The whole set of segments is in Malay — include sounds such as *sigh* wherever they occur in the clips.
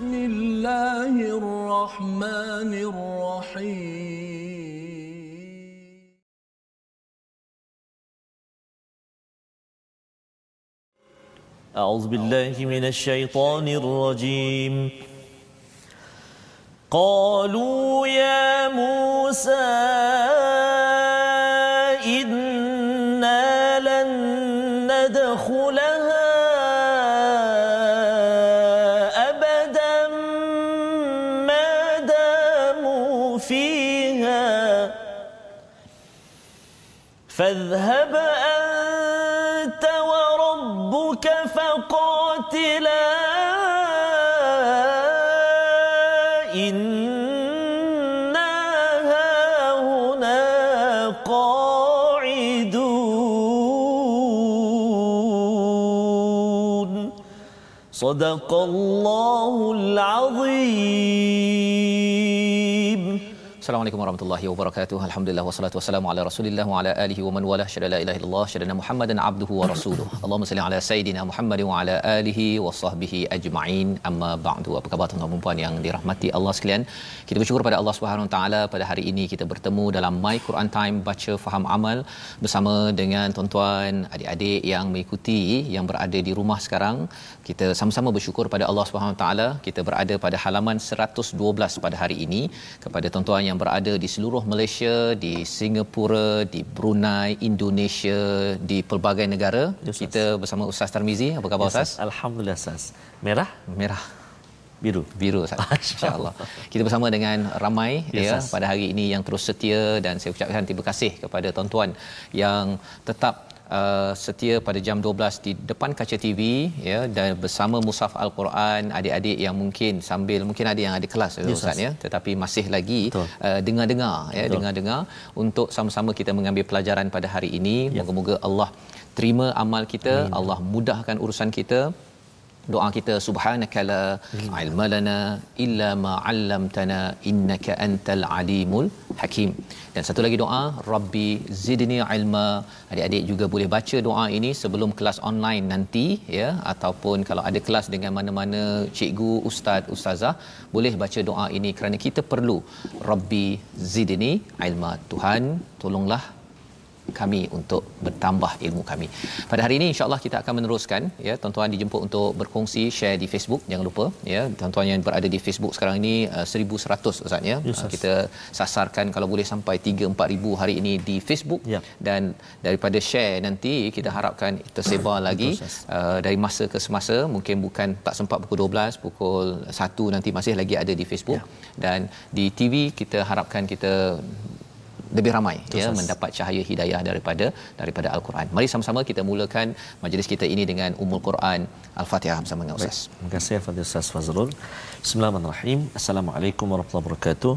بسم الله الرحمن الرحيم. أعوذ بالله من الشيطان الرجيم. قالوا يا موسى صدق الله العظيم Assalamualaikum warahmatullahi wabarakatuh. Alhamdulillah wassalatu wassalamu ala Rasulillah wa ala alihi wa man wala syada la ilaha illallah syada Muhammadan abduhu wa rasuluh. Allahumma salli ala sayidina Muhammad wa ala alihi wa sahbihi ajma'in. Amma ba'du. Apa khabar tuan-tuan dan puan yang dirahmati Allah sekalian? Kita bersyukur pada Allah Subhanahu wa taala pada hari ini kita bertemu dalam My Quran Time baca faham amal bersama dengan tuan-tuan adik-adik yang mengikuti yang berada di rumah sekarang. Kita sama-sama bersyukur pada Allah Subhanahu wa taala kita berada pada halaman 112 pada hari ini kepada tuan-tuan yang berada di seluruh Malaysia, di Singapura, di Brunei, Indonesia, di pelbagai negara. Ya, Ustaz. Kita bersama Ustaz Tarmizi. Apa khabar Ya, Ustaz? Alhamdulillah Ustaz. Merah, Merah biru. biru Ustaz. *laughs* Insya-Allah. Kita bersama dengan ramai Ya, ya pada hari ini yang terus setia dan saya ucapkan terima kasih kepada tuan-tuan yang tetap Uh, setia pada jam 12 di depan kaca TV ya dan bersama Mushaf Al-Quran adik-adik yang mungkin sambil mungkin ada yang ada kelas ya, Ustaz ya tetapi masih lagi Betul. uh, dengar-dengar ya Betul. dengar-dengar untuk sama-sama kita mengambil pelajaran pada hari ini Ya. moga-moga Allah terima amal kita Allah mudahkan urusan kita doa kita subhanakala ilma lana illa ma 'allamtana innaka antal alimul hakim. Dan satu lagi doa rabbi zidni ilma. Adik-adik juga boleh baca doa ini sebelum kelas online nanti ya. Ataupun kalau ada kelas dengan mana-mana cikgu ustaz ustazah boleh baca doa ini kerana kita perlu. Rabbi zidni ilma. Tuhan tolonglah kami untuk bertambah ilmu kami. Pada hari ini insya-Allah kita akan meneruskan ya tuan-tuan dijemput untuk berkongsi share di Facebook jangan lupa ya tuan-tuan yang berada di Facebook sekarang ini uh, 1100 ustaz ya. Uh, Ustaz. kita sasarkan kalau boleh sampai 3 4000 hari ini di Facebook Ya. dan daripada share nanti kita harapkan tersebar lagi uh, dari masa ke semasa mungkin bukan tak sempat pukul 12 pukul 1 nanti masih lagi ada di Facebook Ya. dan di TV kita harapkan kita lebih ramai ya Ustaz. mendapat cahaya hidayah daripada daripada al-Quran. Mari sama-sama kita mulakan majlis kita ini dengan Ummul Quran Al-Fatihah bersama dengan Ustaz. Terima kasih Fadil Ustaz Fazrul. Bismillahirrahmanirrahim. Assalamualaikum warahmatullahi wabarakatuh.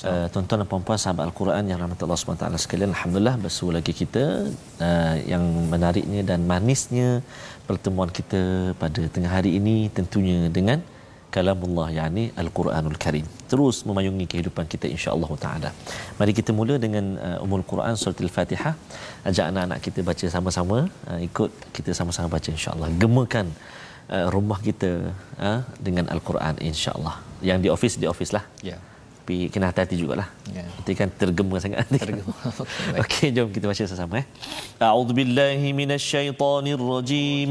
Uh, tuan-tuan dan puan-puan sahabat Al-Quran yang rahmat Allah SWT sekalian Alhamdulillah bersua lagi kita uh, yang menariknya dan manisnya pertemuan kita pada tengah hari ini tentunya dengan kalamullah yakni Al-Quranul Karim terus memayungi kehidupan kita insya-Allah taala. Mari kita mula dengan uh, Ummul Quran surah Al-Fatihah. Ajak anak-anak kita baca sama-sama, uh, ikut kita sama-sama baca insya-Allah. Gemakan uh, rumah kita uh, dengan Al-Quran insya-Allah. Yang di office di office lah. Ya. Tapi kena hati-hati jugalah. Ya. Nanti kan tergema sangat. Tergema. *laughs* *laughs* Okey. Okey, jom kita baca sama-sama eh. A'udzubillahi minasyaitonirrajim.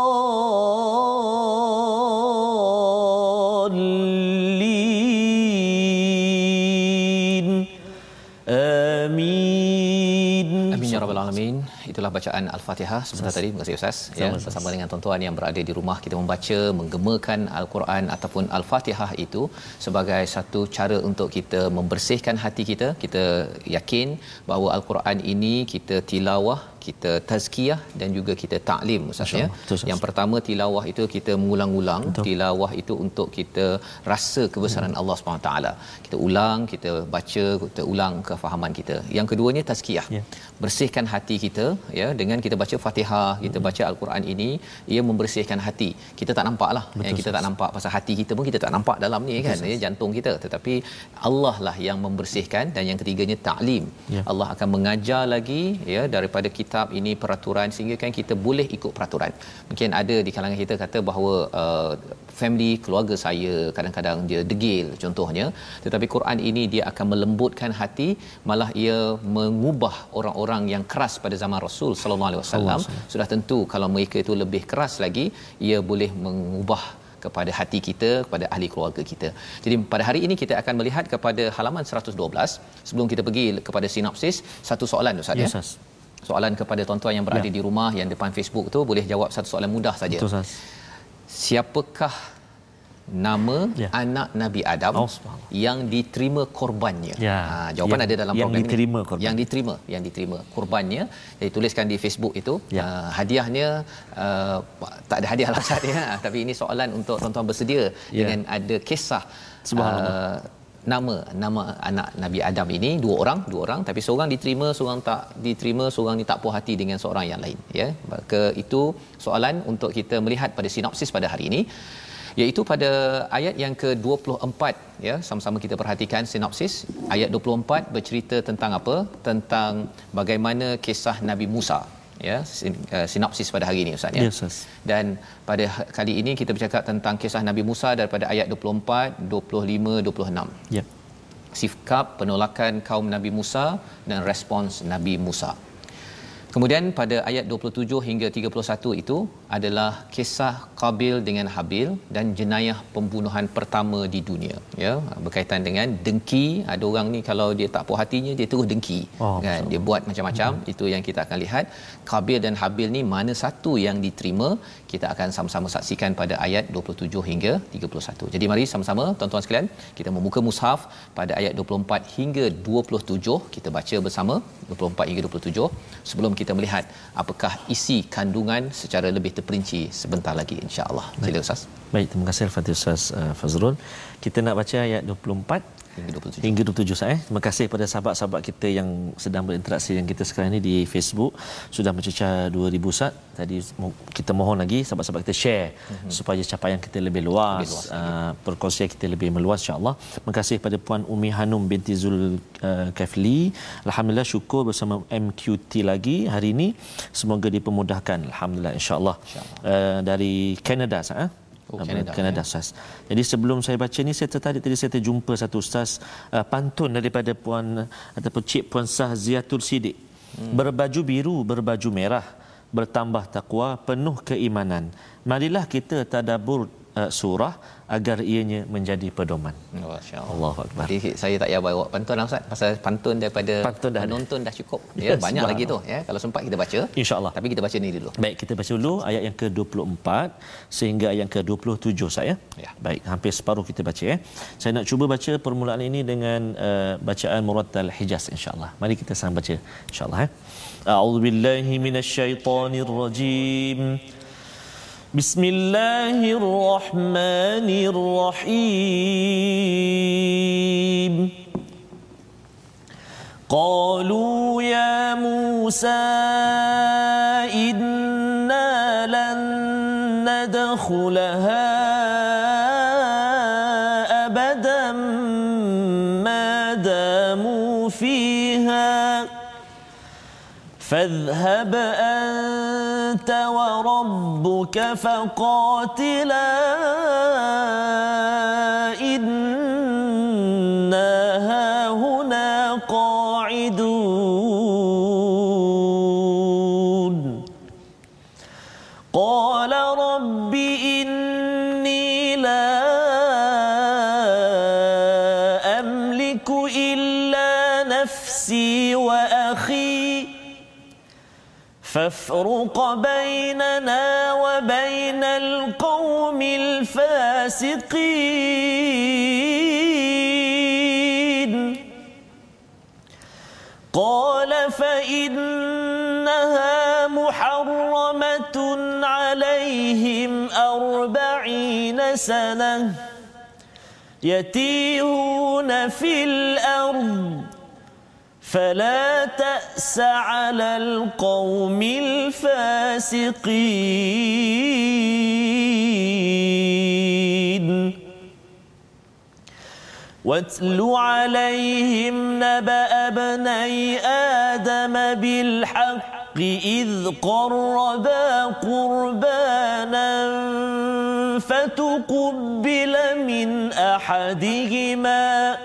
Bacaan Al-Fatihah sebentar tadi. Terima kasih Ustaz. Ya, bersama dengan tuan-tuan yang berada di rumah kita membaca, menggemakan Al-Quran ataupun Al-Fatihah itu sebagai satu cara untuk kita membersihkan hati kita. Kita yakin bahawa Al-Quran ini kita tilawah, kita tazkiyah dan juga kita taklim Ustaz ya. Yang pertama tilawah itu kita mengulang-ulang. Betul. Tilawah itu untuk kita rasa kebesaran Allah Subhanahu taala. Kita ulang, kita baca, kita ulang kefahaman kita. Yang keduanya tazkiyah. Ya. Bersihkan hati kita ya dengan kita baca Fatihah, kita baca Al-Quran ini ia membersihkan hati. Kita tak nampaklah. Ya, kita tak nampak pasal hati kita pun kita tak nampak dalam ni kan ya jantung kita tetapi Allah lah yang membersihkan dan yang ketiganya taklim. Ya. Allah akan mengajar lagi ya daripada kitab ini peraturan sehingga kan kita boleh ikut peraturan. Mungkin ada di kalangan kita kata bahawa uh, family keluarga saya kadang-kadang dia degil contohnya tetapi Quran ini dia akan melembutkan hati malah ia mengubah orang-orang yang keras pada zaman Rasul sallallahu alaihi wasallam sudah tentu kalau mereka itu lebih keras lagi ia boleh mengubah kepada hati kita kepada ahli keluarga kita. Jadi pada hari ini kita akan melihat kepada halaman 112 sebelum kita pergi kepada sinopsis satu soalan Ustaz Ya, ya. Soalan kepada tuan-tuan yang berada Ya. di rumah yang depan Facebook tu boleh jawab satu soalan mudah saja. Betul Ustaz. Siapakah nama Ya. anak Nabi Adam Oh, yang diterima korbannya? Ya. Ha, jawapan Yang- ada dalam yang program diterima ini. korban. Yang diterima, yang diterima korbannya. Jadi tuliskan di Facebook itu. Ya. Uh, hadiahnya uh, tak ada hadiah lah *laughs* Ustaz ya. Tapi ini soalan untuk tuan-tuan bersedia Ya. dengan ada kisah Subhanallah. uh, nama nama anak Nabi Adam ini dua orang dua orang tapi seorang diterima seorang tak diterima seorang ni tak puas hati dengan seorang yang lain ya. Maka itu soalan untuk kita melihat pada sinopsis pada hari ini iaitu pada ayat yang ke-24 ya. Sama-sama kita perhatikan sinopsis. Ayat 24 bercerita tentang apa? Tentang bagaimana kisah Nabi Musa ya uh, sinopsis pada hari ini ustaz ya Ya, Ustaz. dan pada kali ini kita bercakap tentang kisah Nabi Musa daripada ayat 24 25 26 Ya. sikap penolakan kaum Nabi Musa dan respons Nabi Musa. Kemudian pada ayat 27 hingga 31 itu adalah kisah Qabil dengan Habil dan jenayah pembunuhan pertama di dunia ya. Berkaitan dengan dengki. Ada orang ni kalau dia tak puas hatinya dia terus dengki Oh, kan. dia buat macam-macam. Hmm. itu yang kita akan lihat. Qabil dan Habil ni mana satu yang diterima? Kita akan sama-sama saksikan pada ayat 27 hingga 31 jadi mari sama-sama tuan-tuan sekalian kita membuka mushaf pada ayat 24 hingga 27 kita baca bersama 24 hingga 27 sebelum kita melihat apakah isi kandungan secara lebih terperinci sebentar lagi insya-Allah sila ustaz Baik, terima kasih Al-Fatihah Ustaz uh, Fazrul. Kita nak baca ayat 24 hingga 27 hingga 27 Ustaz eh. Terima kasih kepada sahabat-sahabat kita yang sedang berinteraksi dengan kita sekarang ini di Facebook. Sudah mencecah 2000 Ustaz. Tadi kita mohon lagi sahabat-sahabat kita share mm-hmm. supaya capaian kita lebih luas, Lebih luas uh, perkongsian kita lebih meluas insya-Allah. Terima kasih kepada Puan Umi Hanum binti Zul uh, Kafli. Alhamdulillah syukur bersama MQT lagi hari ini. Semoga dipermudahkan. Alhamdulillah insya-Allah. Uh, dari Canada Ustaz eh. Oh, Canada, Canada Ustaz. Jadi sebelum saya baca ni saya tertarik tadi saya terjumpa satu ustaz uh, pantun daripada puan ataupun cik puan Sah Ziatul Sidik. Hmm. Berbaju biru, berbaju merah, bertambah takwa, penuh keimanan. Marilah kita tadabbur uh, surah agar ianya menjadi pedoman. Masya-Allah. Allahu akbar. Jadi saya tak payah bawa pantun lah Ustaz pasal pantun daripada Pantun dah penonton dah cukup. Ya, Ya, banyak lagi tu ya. Kalau sempat kita baca. InsyaAllah. Tapi kita baca ni dulu. Baik, kita baca dulu ayat yang ke-24 sehingga ayat yang ke-27 saya. Ya. Baik, hampir separuh kita baca ya. Saya nak cuba baca permulaan ini dengan uh, bacaan Murattal Hijaz insya-Allah. Mari kita sama baca insya-Allah ya. A'udzubillahi minasyaitonirrajim. بسم الله الرحمن الرحيم. قالوا يا موسى إنا لن ندخلها أبدا ما داموا فيها. فاذهب أنت وربك فقاتلا ليفرق بيننا وبين القوم الفاسقين. قال فإنها محرمة عليهم أربعين سنة يتيهون في الأرض فلا تأس على القوم الفاسقين. واتل عليهم نبأ ابني آدم بالحق إذ قربا قربانا فتقبل من أحدهما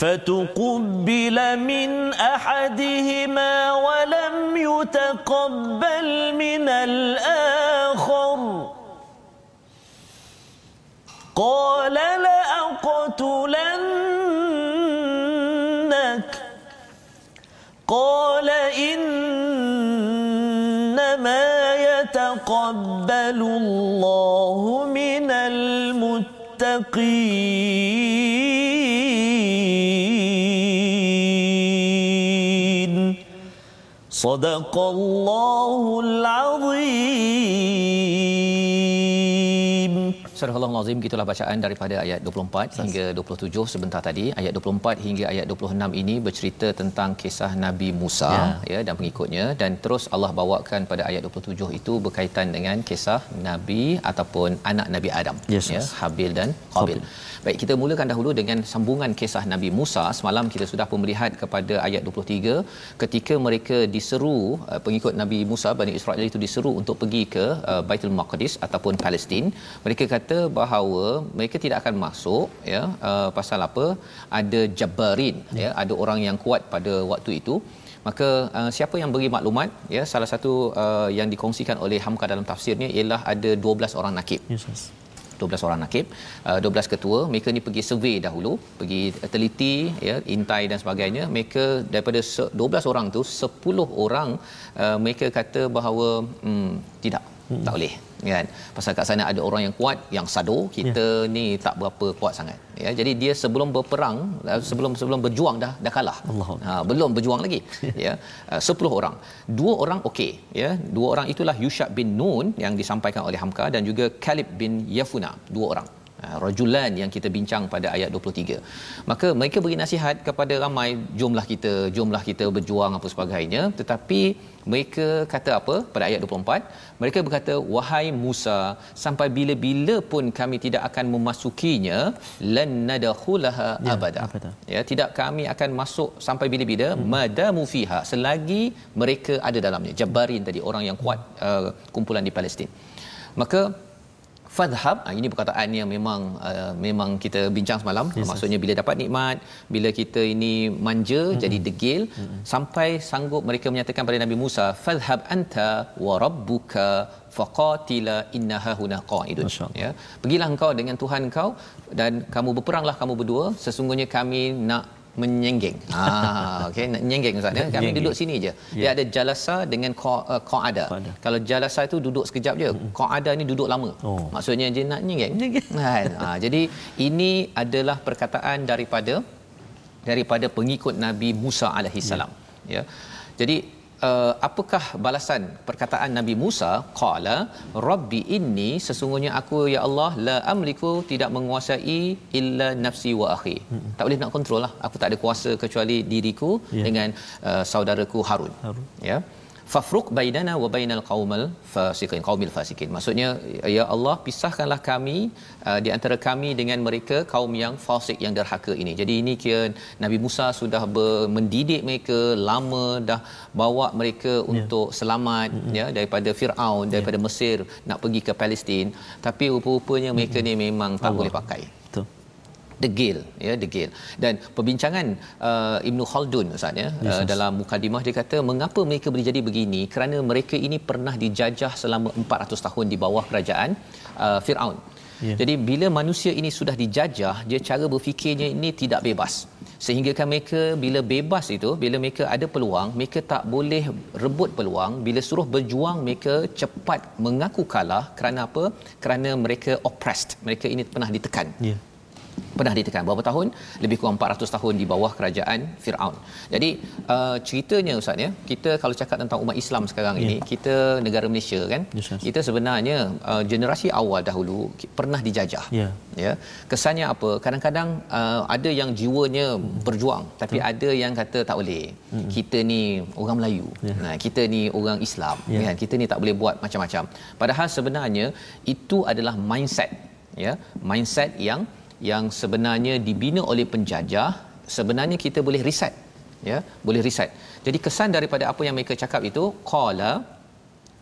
فتقبل من أحدهما ولم يتقبل من الآخر. قال لأقتلنك. قال إنما يتقبل الله من المتقين. صدق الله العظيم Surah Al-Azim gitulah bacaan daripada ayat 24 hingga 27 sebentar tadi ayat 24 hingga ayat 26 ini bercerita tentang kisah Nabi Musa ya, ya dan pengikutnya dan terus Allah bawakan pada ayat 27 itu berkaitan dengan kisah Nabi ataupun anak Nabi Adam yes, ya Habil dan Qabil. Baik kita mulakan dahulu dengan sambungan kisah Nabi Musa semalam kita sudah pun melihat kepada ayat 23 ketika mereka diseru uh, pengikut Nabi Musa Bani Israel itu diseru untuk pergi ke uh, Baitul Maqdis ataupun Palestin mereka kata bahawa mereka tidak akan masuk ya uh, pasal apa ada jabarin ya. ya ada orang yang kuat pada waktu itu maka uh, siapa yang beri maklumat ya salah satu uh, yang dikongsikan oleh Hamka dalam tafsirnya ialah ada 12 orang nakib yes, yes. 12 orang nakib. Uh, 12 ketua mereka ni pergi survey dahulu pergi teliti ya intai dan sebagainya. Mereka daripada 12 orang tu 10 orang uh, mereka kata bahawa hmm, tidak hmm. tak boleh kan? Pasal kat sana ada orang yang kuat yang sado kita ya. ni tak berapa kuat sangat ya. Jadi dia sebelum berperang eh, sebelum sebelum berjuang dah dah kalah. Allah. Ha, belum berjuang lagi *laughs* ya. Uh, 10 orang. Dua orang okey ya. Dua orang itulah Yushab bin Nun yang disampaikan oleh Hamka dan juga Kalib bin Yafuna dua orang rajulan yang kita bincang pada ayat 23. Maka mereka beri nasihat kepada ramai jumlah kita, jumlah kita berjuang apa sebagainya, tetapi mereka kata apa pada ayat 24? Mereka berkata, "Wahai Musa, sampai bila-bila pun kami tidak akan memasukinya, lan nadkhulaha ya, abada." Ya, tidak kami akan masuk sampai bila-bila hmm. madamu fiha selagi mereka ada dalamnya. Jabarin tadi orang yang kuat uh, kumpulan di Palestin. Maka fadhhab ah, ini perkataan yang memang uh, memang kita bincang semalam. Yes, maksudnya bila dapat nikmat bila kita ini manja mm-hmm. jadi degil mm-hmm. sampai sanggup mereka menyatakan pada Nabi Musa fadhhab anta wa rabbuka faqatila innaha huna qaidun. Ya. Pergilah engkau dengan Tuhan engkau dan kamu berperanglah kamu berdua. Sesungguhnya kami nak menyenggeng. Ah *laughs* okey nak menyenggeng ustaz ya. Kami duduk sini je. Dia yeah. ada jalasa dengan uh, qaada. Kalau jalasa itu duduk sekejap je. Qaada ni duduk lama. Oh. Maksudnya dia nak menyenggeng. *laughs* Kan? Ah jadi ini adalah perkataan daripada daripada pengikut Nabi Musa alaihissalam. Yeah. Ya. Jadi uh, apakah balasan perkataan Nabi Musa qala rabbi inni sesungguhnya aku ya Allah la amliku tidak menguasai illa nafsi wa akhi hmm. tak boleh nak kontrol lah aku tak ada kuasa kecuali diriku yeah. dengan uh, saudaraku Harun, Harun. ya fafruq bainana wa bainal qaumal fasiqin qaumil fasikin maksudnya ya Allah pisahkanlah kami uh, di antara kami dengan mereka kaum yang fasik yang derhaka ini jadi ini kira Nabi Musa sudah ber- mendidik mereka lama dah bawa mereka yeah. untuk selamat mm-hmm. ya daripada Firaun daripada yeah. Mesir nak pergi ke Palestin tapi rupa-rupanya mereka mm-hmm. ni memang tak Allah. boleh pakai degil ya degil dan perbincangan uh, Ibnu Khaldun ustaz ya yes, uh, dalam mukadimah dia kata mengapa mereka boleh jadi begini? Kerana mereka ini pernah dijajah selama 400 tahun di bawah kerajaan uh, Firaun. Yeah. jadi bila manusia ini sudah dijajah dia cara berfikirnya ini tidak bebas. Sehingga kan mereka bila bebas itu bila mereka ada peluang mereka tak boleh rebut peluang. Bila suruh berjuang mereka cepat mengaku kalah. Kerana apa? Kerana mereka oppressed. Mereka ini pernah ditekan. Ya. Pernah ditekan berapa tahun lebih kurang 400 tahun di bawah kerajaan Firaun. Jadi uh, ceritanya ustaz ya, kita kalau cakap tentang umat Islam sekarang Ya. ini, kita negara Malaysia kan, Yes, yes. kita sebenarnya uh, generasi awal dahulu pernah dijajah. Ya. Ya. Kesannya apa? Kadang-kadang uh, ada yang jiwanya berjuang tapi ada yang kata tak boleh. Kita ni orang Melayu. Nah, kita ni orang Islam Ya. kan. Kita ni tak boleh buat macam-macam. Padahal sebenarnya itu adalah mindset ya, mindset yang yang sebenarnya dibina oleh penjajah sebenarnya kita boleh reset ya boleh reset jadi kesan daripada apa yang mereka cakap itu qala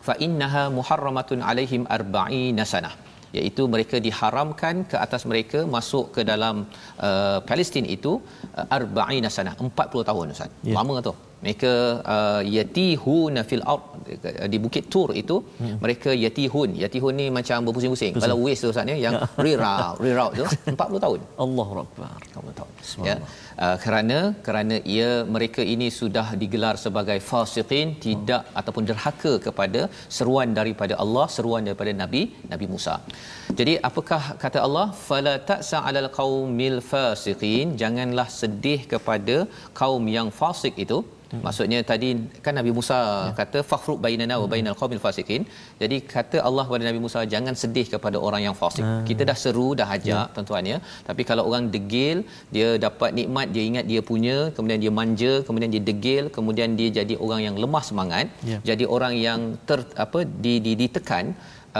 fa innaha muharramatun alaihim arba'ina sanah. Iaitu mereka diharamkan ke atas mereka masuk ke dalam uh, Palestin itu uh, arba'ina sanah 40 tahun ustaz. Ya. lama tu mereka uh, yatihuna fil ard di bukit tur itu hmm. mereka yatihun. Yatihun ni macam berpusing-pusing kalau waste tu ustaz ya yang reroute reroute tu *laughs* 40 tahun. Allahu Akbar. kamu tahu ya. Uh, kerana kerana ia mereka ini sudah digelar sebagai fasiqin tidak ataupun derhaka kepada seruan daripada Allah seruan daripada Nabi Nabi Musa. Jadi apakah kata Allah? Fala ta'sa 'alal qaumil fasiqin. Janganlah sedih kepada kaum yang fasik itu Hmm. Maksudnya tadi kan Nabi Musa ya. kata fakhruq bainana wa bainal qaumil fasikin. Jadi kata Allah kepada Nabi Musa jangan sedih kepada orang yang fasik. Hmm. Kita dah seru dah ajak ya. tuan-tuan ya. Tapi kalau orang degil, dia dapat nikmat, dia ingat dia punya, kemudian dia manja, kemudian dia degil, kemudian dia jadi orang yang lemah semangat, Ya. jadi orang yang ter apa di, di ditekan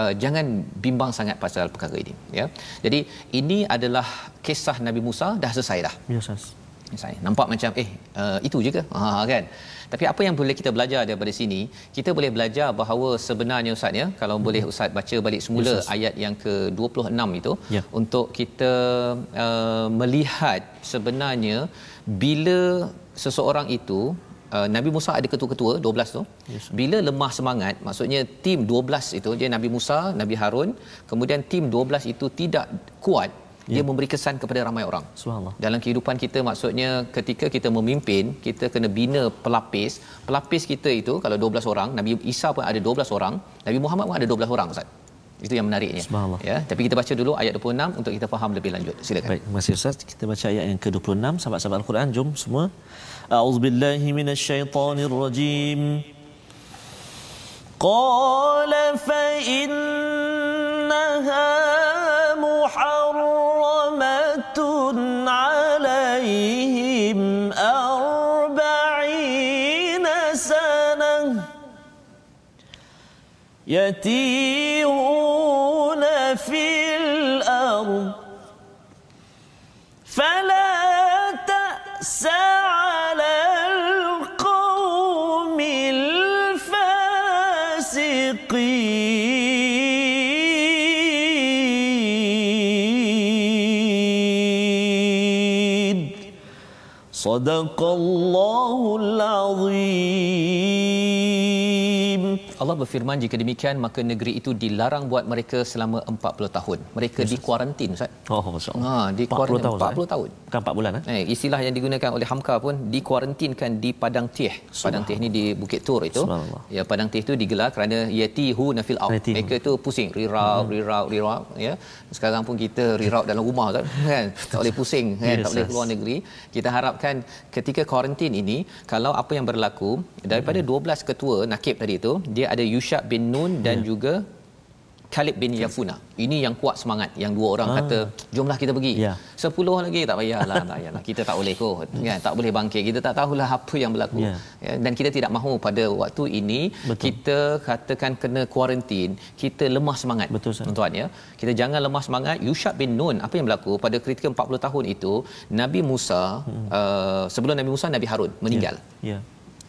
Uh, jangan bimbang sangat pasal perkara ini ya. Jadi ini adalah kisah Nabi Musa dah selesai dah Ya Ustaz. Saya nampak macam eh uh, itu je ke ha kan tapi apa yang boleh kita belajar daripada sini kita boleh belajar bahawa sebenarnya ustaz ya kalau hmm. boleh ustaz baca balik semula Yes, ayat yang ke-26 itu Ya. untuk kita uh, melihat sebenarnya bila seseorang itu Uh, Nabi Musa ada ketua-ketua 12 tu. Yes. Bila lemah semangat, maksudnya tim 12 itu dia Nabi Musa, Nabi Harun, kemudian tim 12 itu tidak kuat, dia ya. memberi kesan kepada ramai orang. Subhanallah. Dalam kehidupan kita maksudnya ketika kita memimpin, kita kena bina pelapis. Pelapis kita itu kalau 12 orang, Nabi Isa pun ada 12 orang, Nabi Muhammad pun ada 12 orang Ustaz. Itu yang menariknya. Subhanallah. Ya, tapi kita baca dulu ayat 26 untuk kita faham lebih lanjut. Silakan. Baik, terima kasih Ustaz. Kita baca ayat yang ke-26 sahabat-sahabat Al-Quran. Jom semua. A'udzubillahi minasyaitonirrajim. Qala fa innaha يتيهون في الأرض. فلا تأس على القوم الفاسقين. صدق الله العظيم. Allah berfirman jika demikian maka negeri itu dilarang buat mereka selama 40 tahun. Mereka di kuarantin Ustaz. Oh, Masya Allah. Ha, di 40 kuarantin tahun, 40 Ustaz, tahun. eh? Bukan 4 bulan, eh? Eh, istilah yang digunakan oleh Hamka pun dikuarantinkan di Padang Tih. Padang Tih ni di Bukit Tur itu. Ya Padang Tih itu digelar kerana yatihu nafil. Yatihu. Mereka tu pusing, reroute, Hmm. reroute, reroute ya. Sekarang pun kita reroute dalam rumah kan. kan? Tak boleh pusing kan, Yes, tak boleh yes. keluar negeri. Kita harapkan ketika kuarantin ini kalau apa yang berlaku daripada 12 ketua nakib tadi itu, dia ada Yushab bin Nun dan Ya. juga Khalid bin Yafuna. Ini yang kuat semangat. Yang dua orang Ah. kata, jomlah kita pergi. Ya. Sepuluh lagi tak payahlah, tak payahlah. Kita tak boleh kot. Kan? Tak boleh bangkit. Kita tak tahulah apa yang berlaku. Ya. Ya. Dan kita tidak mahu pada waktu ini Betul. kita katakan kena kuarantin, kita lemah semangat. Betul. Tuan ya. Kita jangan lemah semangat. Yushab bin Nun, apa yang berlaku pada ketika 40 tahun itu, Nabi Musa hmm. uh, sebelum Nabi Musa Nabi Harun meninggal. Ya.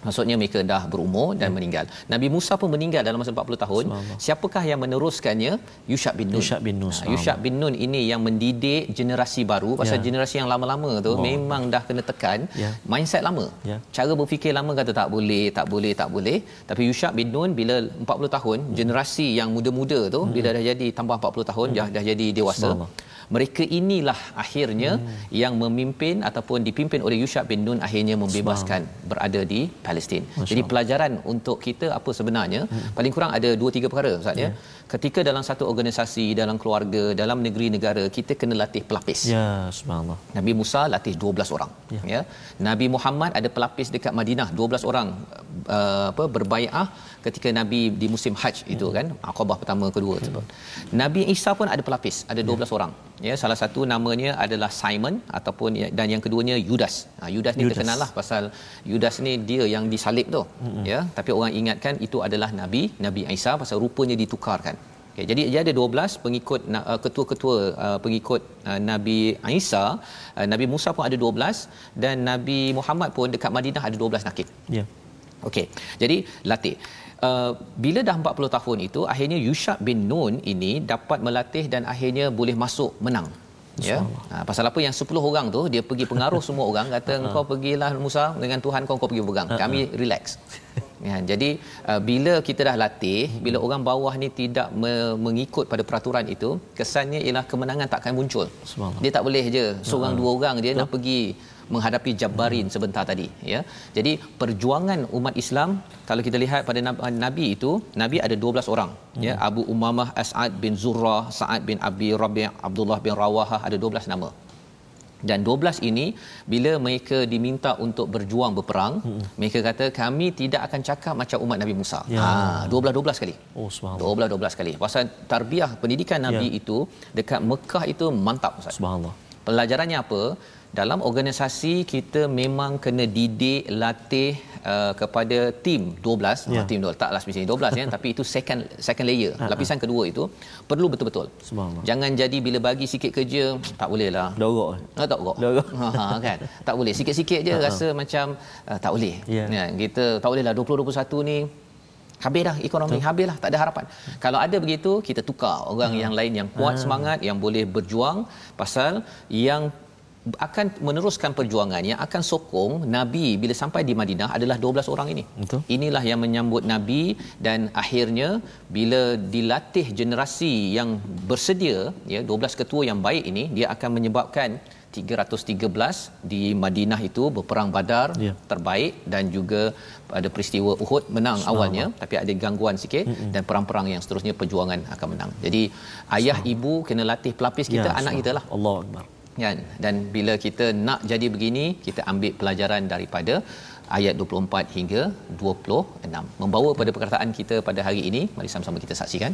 Maksudnya mereka dah berumur dan Hmm. meninggal. Nabi Musa pun meninggal dalam masa 40 tahun. Siapakah yang meneruskannya? Yushab bin Nun. Yushab bin Nun, Ha, Yushab bin Nun ini yang mendidik generasi baru. Pasal Ya. generasi yang lama-lama tu Allah. memang dah kena tekan. Ya. Mindset lama. Ya. Cara berfikir lama kata tak boleh, tak boleh, tak boleh. Tapi Yushab bin Nun bila 40 tahun, generasi yang muda-muda tu bila dah jadi tambah 40 tahun dah dah jadi dewasa. Subhanallah. Mereka inilah akhirnya hmm. yang memimpin ataupun dipimpin oleh Yushab bin Nun akhirnya membebaskan berada di Palestin. Jadi pelajaran untuk kita apa sebenarnya? Hmm. Paling kurang ada dua tiga perkara Ustaz ya. Yeah. Ketika dalam satu organisasi, dalam keluarga, dalam negeri negara kita kena latih pelapis. Ya, subhanallah. Nabi Musa latih 12 orang. Ya. ya. Nabi Muhammad ada pelapis dekat Madinah 12 orang uh, apa berbaiah ketika Nabi di musim Hajj itu hmm. kan Aqabah pertama kedua tersebut. Nabi Isa pun ada pelapis, ada 12 ya. orang. Ya, salah satu namanya adalah Simon ataupun ya, dan yang keduanya Yudas. Ha, Yudas ni terkenal lah pasal Yudas ni dia yang disalib tu. Hmm. Ya, tapi orang ingatkan itu adalah Nabi Nabi Isa pasal rupanya ditukarkan. Okay, jadi dia ada 12 pengikut uh, ketua-ketua uh, pengikut uh, Nabi Isa, uh, Nabi Musa pun ada 12 dan Nabi Muhammad pun dekat Madinah ada 12 nakib. Ya. Yeah. Okey. Jadi latih. Uh, bila dah 40 tahun itu akhirnya Yushab bin Nun ini dapat melatih dan akhirnya boleh masuk menang ya. Ha, pasal apa yang 10 orang tu dia pergi pengaruh semua orang kata *laughs* ha. kau pergilah Musa dengan Tuhan kau kau pergi pegang ha, kami relax. Ya jadi uh, bila kita dah latih bila orang bawah ni tidak me- mengikut pada peraturan itu kesannya ialah kemenangan takkan muncul. Dia tak boleh je. Seorang dua orang dia nak pergi menghadapi Jabbarin hmm. sebentar tadi ya. Jadi perjuangan umat Islam kalau kita lihat pada nabi itu nabi ada 12 orang hmm. ya Abu Umamah As'ad bin Zurrah, Sa'ad bin Abi Rabi' Abdullah bin Rawahah ada 12 nama. Dan 12 ini bila mereka diminta untuk berjuang berperang, hmm. mereka kata kami tidak akan cakap macam umat Nabi Musa. Ya. Ha 12 12 kali. Oh subhanallah. 12 12 kali. Pasal tarbiyah pendidikan nabi ya. itu dekat Mekah itu mantap Ustaz. Subhanallah. Pelajarannya apa? Dalam organisasi kita memang kena didik latih uh, kepada tim 12 yeah. tim 12 taklah spesifik 12 ya. *laughs* Tapi itu second second layer. Uh-huh. lapisan kedua itu perlu betul-betul. Jangan jadi bila bagi sikit kerja *tsk* tak boleh lah. Dorok. Ah, tak dorok. *laughs* Ha, ha kan? Tak boleh. Sikit-sikit je uh-huh. rasa macam uh, tak boleh. Yeah. ya kita tak boleh lah. 2021 ni habis dah ekonomi Betul. habis lah. Tak ada harapan. Kalau ada begitu kita tukar orang hmm. yang lain yang kuat hmm. semangat yang boleh berjuang pasal yang akan meneruskan perjuangan yang akan sokong Nabi bila sampai di Madinah adalah 12 orang ini. Betul. Inilah yang menyambut Nabi dan akhirnya bila dilatih generasi yang bersedia ya 12 ketua yang baik ini dia akan menyebabkan 313 di Madinah itu berperang Badar ya. terbaik dan juga ada peristiwa Uhud menang Selama. awalnya tapi ada gangguan sikit Mm-mm. dan perang-perang yang seterusnya perjuangan akan menang. Jadi ayah Selama. ibu kena latih pelapis kita ya, anak kita lah. Allah Akbar kan dan bila kita nak jadi begini kita ambil pelajaran daripada ayat 24 hingga 26 membawa pada perkataan kita pada hari ini. Mari sama-sama kita saksikan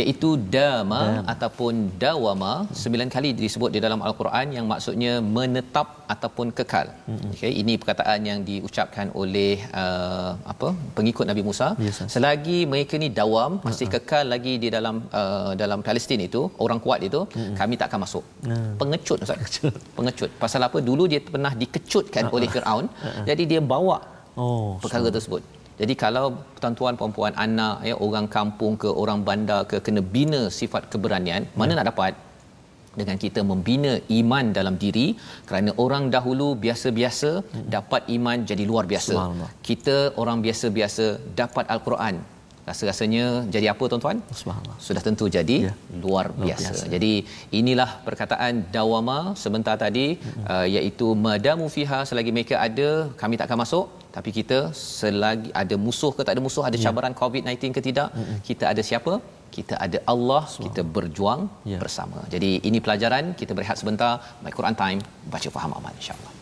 iaitu dama Dam. ataupun dawama sembilan kali disebut di dalam al-Quran yang maksudnya menetap ataupun kekal. Okey ini perkataan yang diucapkan oleh uh, apa pengikut Nabi Musa yes, selagi mereka ni dawam masih uh-huh. kekal lagi di dalam uh, dalam Palestin itu orang kuat itu uh-huh. kami tak akan masuk. Uh-huh. Pengecut Ustaz. *laughs* pengecut. Pasal apa dulu dia pernah dikecutkan uh-huh. oleh Firaun uh-huh. jadi dia bawa oh, perkara so. tersebut. Jadi kalau tuan-tuan puan-puan anak ya orang kampung ke orang bandar ke kena bina sifat keberanian, ya. mana nak dapat? Dengan kita membina iman dalam diri kerana orang dahulu biasa-biasa hmm. dapat iman jadi luar biasa. Kita orang biasa-biasa dapat al-Quran rasa-rasanya jadi apa tuan-tuan? Subhanallah. Sudah tentu jadi ya. luar, biasa. biasa. Jadi inilah perkataan dawama sebentar tadi mm-hmm. uh, iaitu madamu fiha selagi mereka ada kami tak akan masuk tapi kita selagi ada musuh ke tak ada musuh ada ya. cabaran COVID-19 ke tidak mm-hmm. kita ada siapa? Kita ada Allah, kita berjuang ya. bersama. Jadi ini pelajaran kita berehat sebentar. My Quran Time baca faham amal insya-Allah.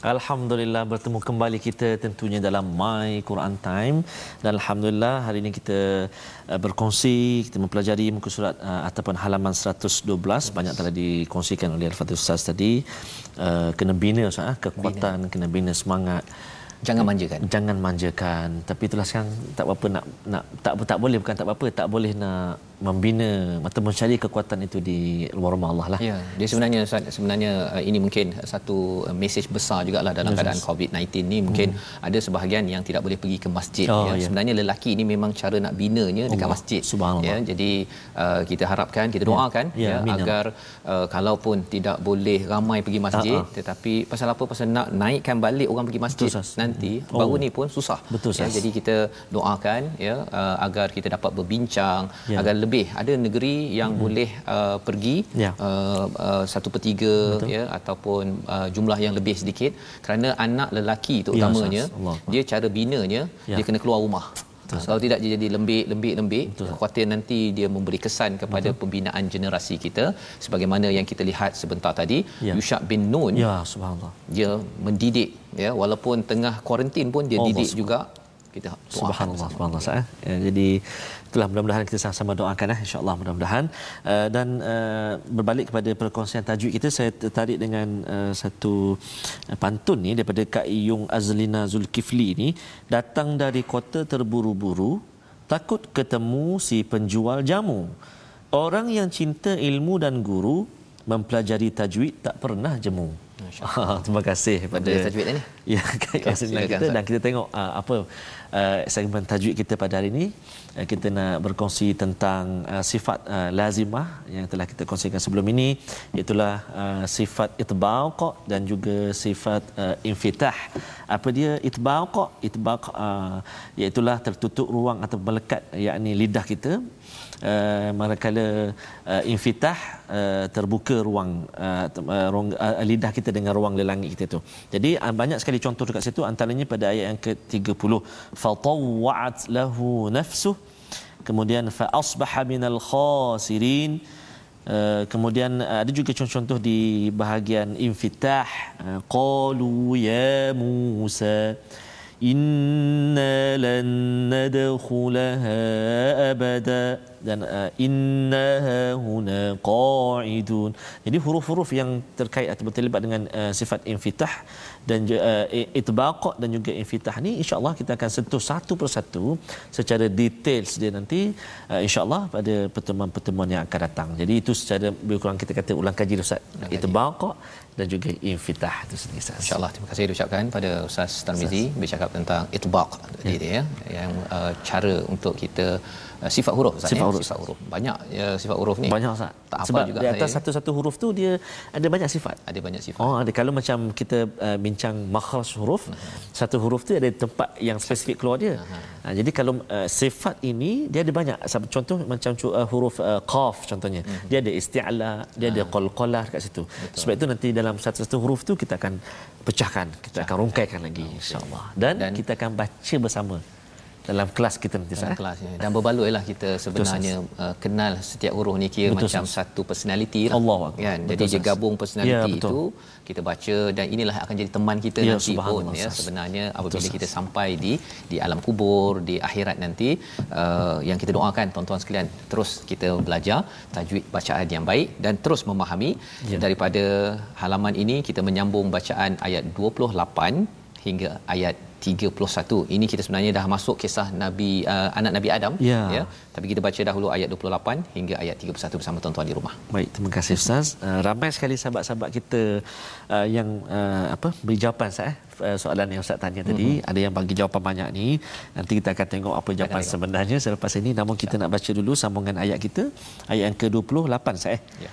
Alhamdulillah bertemu kembali kita tentunya dalam My Quran Time. Dan alhamdulillah hari ini kita uh, berkongsi kita mempelajari muka surat uh, ataupun halaman 112 banyak telah dikongsikan oleh Al-Fatih Ustaz tadi. Uh, kena bina Ustaz uh, kekuatan bina. kena bina semangat. Jangan manjakan. Jangan manjakan. Tapi itulah sekarang tak apa nak nak tak tak boleh bukan tak apa tak boleh nak membina atau mencari kekuatan itu di luar rumah Allah lah. Ya, dia sebenarnya sebenarnya uh, ini mungkin satu uh, mesej besar jugalah dalam yes, keadaan COVID-19 ni mungkin hmm. ada sebahagian yang tidak boleh pergi ke masjid oh, ya. ya. Sebenarnya lelaki ini memang cara nak binanya dekat Allah. masjid. Ya, jadi uh, kita harapkan kita ya. doakan ya, ya, ya agar uh, kalaupun tidak boleh ramai pergi masjid uh-huh. tetapi pasal apa pasal nak naikkan balik orang pergi masjid Betul, nanti oh. baru ni pun susah. Betul, ya, jadi kita doakan ya uh, agar kita dapat berbincang ya. agar lebih. Ada negeri yang hmm. boleh uh, pergi ya. uh, uh, satu per tiga ya ataupun uh, jumlah yang lebih sedikit. Kerana anak lelaki terutamanya ya, dia cara binanya ya. dia kena keluar rumah. Betul. Kalau tidak dia jadi lembik lembik lembik. Khawatir nanti dia memberi kesan kepada Betul. pembinaan generasi kita. Sebagaimana yang kita lihat sebentar tadi ya. Yushak bin Nun ya subhanallah. dia mendidik ya walaupun tengah kuarantin pun dia oh, didik juga. Kita subhanallah subhanallah saya ya, jadi itulah mudah-mudahan kita sama-sama doakan eh insyaallah mudah-mudahan. Uh, dan uh, berbalik kepada perkongsian tajwid kita saya tertarik dengan uh, satu pantun ni daripada Kak Iyung Azlina Zulkifli ni. Datang dari kota terburu-buru takut ketemu si penjual jamu. Orang yang cinta ilmu dan guru mempelajari tajwid tak pernah jemu. Ah, *laughs* terima kasih pada tajwid ni. *laughs* Ya, kasih kita. Dan kita tengok uh, apa uh, segmen tajwid kita pada hari ini. Uh, kita nak berkongsi tentang uh, sifat uh, lazimah yang telah kita kongsikan sebelum ini iaitu uh, sifat itbaq dan juga sifat uh, infitah. Apa dia itbaq? Itbaq uh, iaitu tertutup ruang atau melekat yakni lidah kita uh, manakala uh, infitah uh, terbuka ruang uh, uh, lidah kita dengan ruang lelangi kita tu. Jadi uh, banyak sekali contoh dekat situ antaranya pada ayat yang ke-30 fatawwa'at lahu nafsuh. Kemudian fa asbaha minal khasirin. Uh, kemudian uh, ada juga contoh-contoh di bahagian infitah. Uh, qalu ya Musa inna lan nadkhulaha abada. Dan uh, innaha huna qa'idun. Jadi huruf-huruf yang terkait atau terlibat dengan uh, sifat infitah dan uh, itbaq dan juga infitah ni insyaallah kita akan sentuh satu persatu secara details dia nanti uh, insyaallah pada pertemuan-pertemuan yang akan datang. Jadi itu secara lebih kurang kita kata ulang kaji ustaz. Itbaq dan juga infitah itu sendiri Ustaz. Insya-Allah terima kasih diucapkan pada Ustaz Tarmizi bercakap tentang itbaq tadi ya. ya yang uh, cara untuk kita sifat huruf Ustaz. Sifat, ya? huruf. sifat huruf. Banyak ya sifat huruf ni. Banyak Ustaz. Tak Sebab juga di atas satu-satu huruf tu dia ada banyak sifat. Ada banyak sifat. Oh, ada kalau macam kita uh, bincang makhraj huruf, uh-huh. satu huruf tu ada tempat yang spesifik keluar dia. Uh-huh. Uh, jadi kalau uh, sifat ini dia ada banyak. Contoh macam uh, huruf uh, qaf contohnya. Uh-huh. Dia ada isti'la, dia uh-huh. ada qalqalah kat situ. Betul. Sebab itu nanti dalam satu-satu huruf tu kita akan pecahkan, kita akan rungkaikan lagi insya-Allah. Dan, Dan kita akan baca bersama dalam kelas kita nanti dalam kelas ya. dan berbaloilah kita sebenarnya uh, kenal setiap huruf ni kira betul, macam sahas. satu personality lah. Allah kan? Betul, jadi dia gabung personality ya, itu kita baca dan inilah akan jadi teman kita ya, nanti pun ya. Sebenarnya apabila betul, kita sampai di di alam kubur di akhirat nanti uh, yang kita doakan tuan-tuan sekalian terus kita belajar tajwid bacaan yang baik dan terus memahami. Ya. daripada halaman ini kita menyambung bacaan ayat 28 hingga ayat 31. Ini kita sebenarnya dah masuk kisah Nabi uh, anak Nabi Adam ya. ya. Tapi kita baca dahulu ayat 28 hingga ayat 31 bersama tuan-tuan di rumah. Baik, terima kasih Ustaz. Uh, ramai sekali sahabat-sahabat kita uh, yang uh, apa beri jawapan saya uh, soalan yang Ustaz tanya tadi. Mm-hmm. Ada yang bagi jawapan banyak ni. Nanti kita akan tengok apa jawapan sebenarnya selepas ini. Namun kita ya. nak baca dulu sambungan ayat kita. Ayat yang ke-28 saya. Ya